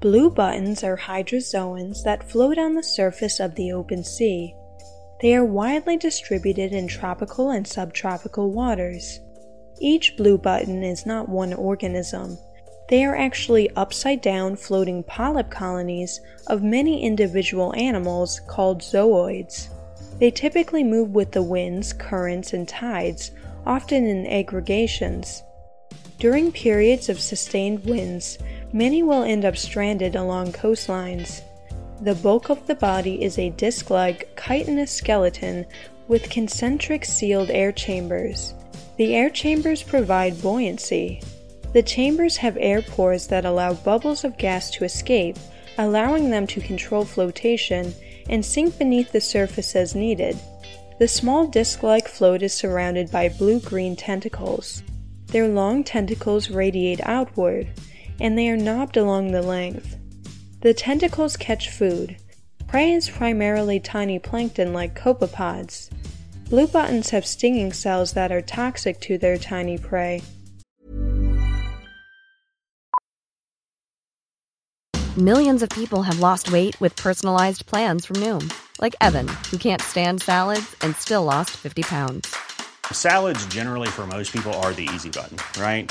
Blue buttons are hydrozoans that float on the surface of the open sea. They are widely distributed in tropical and subtropical waters. Each blue button is not one organism. They are actually upside down floating polyp colonies of many individual animals called zooids. They typically move with the winds, currents, and tides, often in aggregations. During periods of sustained winds, many will end up stranded along coastlines. The bulk of the body is a disc like chitinous skeleton with concentric sealed air chambers. The air chambers provide buoyancy. The chambers have air pores that allow bubbles of gas to escape, allowing them to control flotation and sink beneath the surface as needed. The small disc like float is surrounded by blue green tentacles. Their long tentacles radiate outward, and they are knobbed along the length. The tentacles catch food. Prey is primarily tiny plankton like copepods. Blue buttons have stinging cells that are toxic to their tiny prey. Millions of people have lost weight with personalized plans from Noom, like Evan, who can't stand salads and still lost 50 pounds. Salads, generally, for most people, are the easy button, right?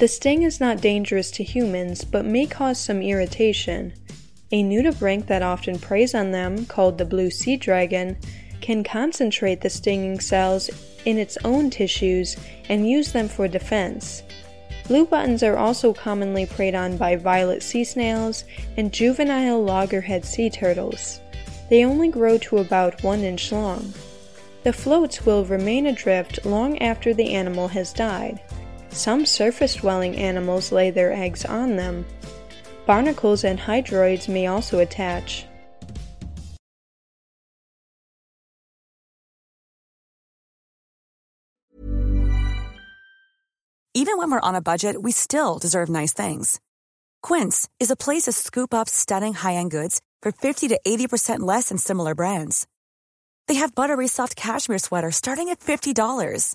The sting is not dangerous to humans but may cause some irritation. A nudibranch that often preys on them, called the blue sea dragon, can concentrate the stinging cells in its own tissues and use them for defense. Blue buttons are also commonly preyed on by violet sea snails and juvenile loggerhead sea turtles. They only grow to about 1 inch long. The floats will remain adrift long after the animal has died. Some surface dwelling animals lay their eggs on them. Barnacles and hydroids may also attach. Even when we're on a budget, we still deserve nice things. Quince is a place to scoop up stunning high-end goods for 50 to 80% less than similar brands. They have buttery soft cashmere sweaters starting at $50,